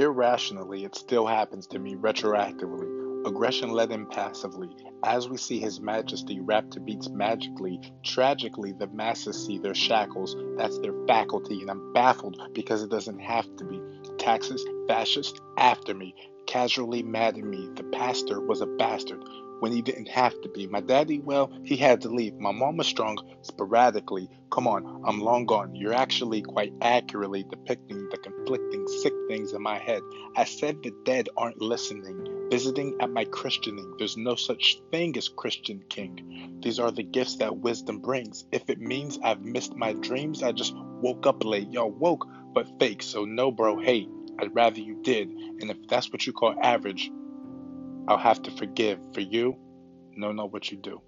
Irrationally, it still happens to me retroactively. Aggression led in passively. As we see His Majesty rap to beats magically, tragically, the masses see their shackles. That's their faculty, and I'm baffled because it doesn't have to be. Taxes, fascist, after me. Casually mad at me. The pastor was a bastard when he didn't have to be. My daddy, well, he had to leave. My mom was strong sporadically. Come on, I'm long gone. You're actually quite accurately depicting the conflicting sick things in my head. I said the dead aren't listening. Visiting at my christening, there's no such thing as Christian King. These are the gifts that wisdom brings. If it means I've missed my dreams, I just woke up late. Y'all woke, but fake. So no, bro, hate. I'd rather you did. And if that's what you call average, I'll have to forgive. For you, no, know what you do.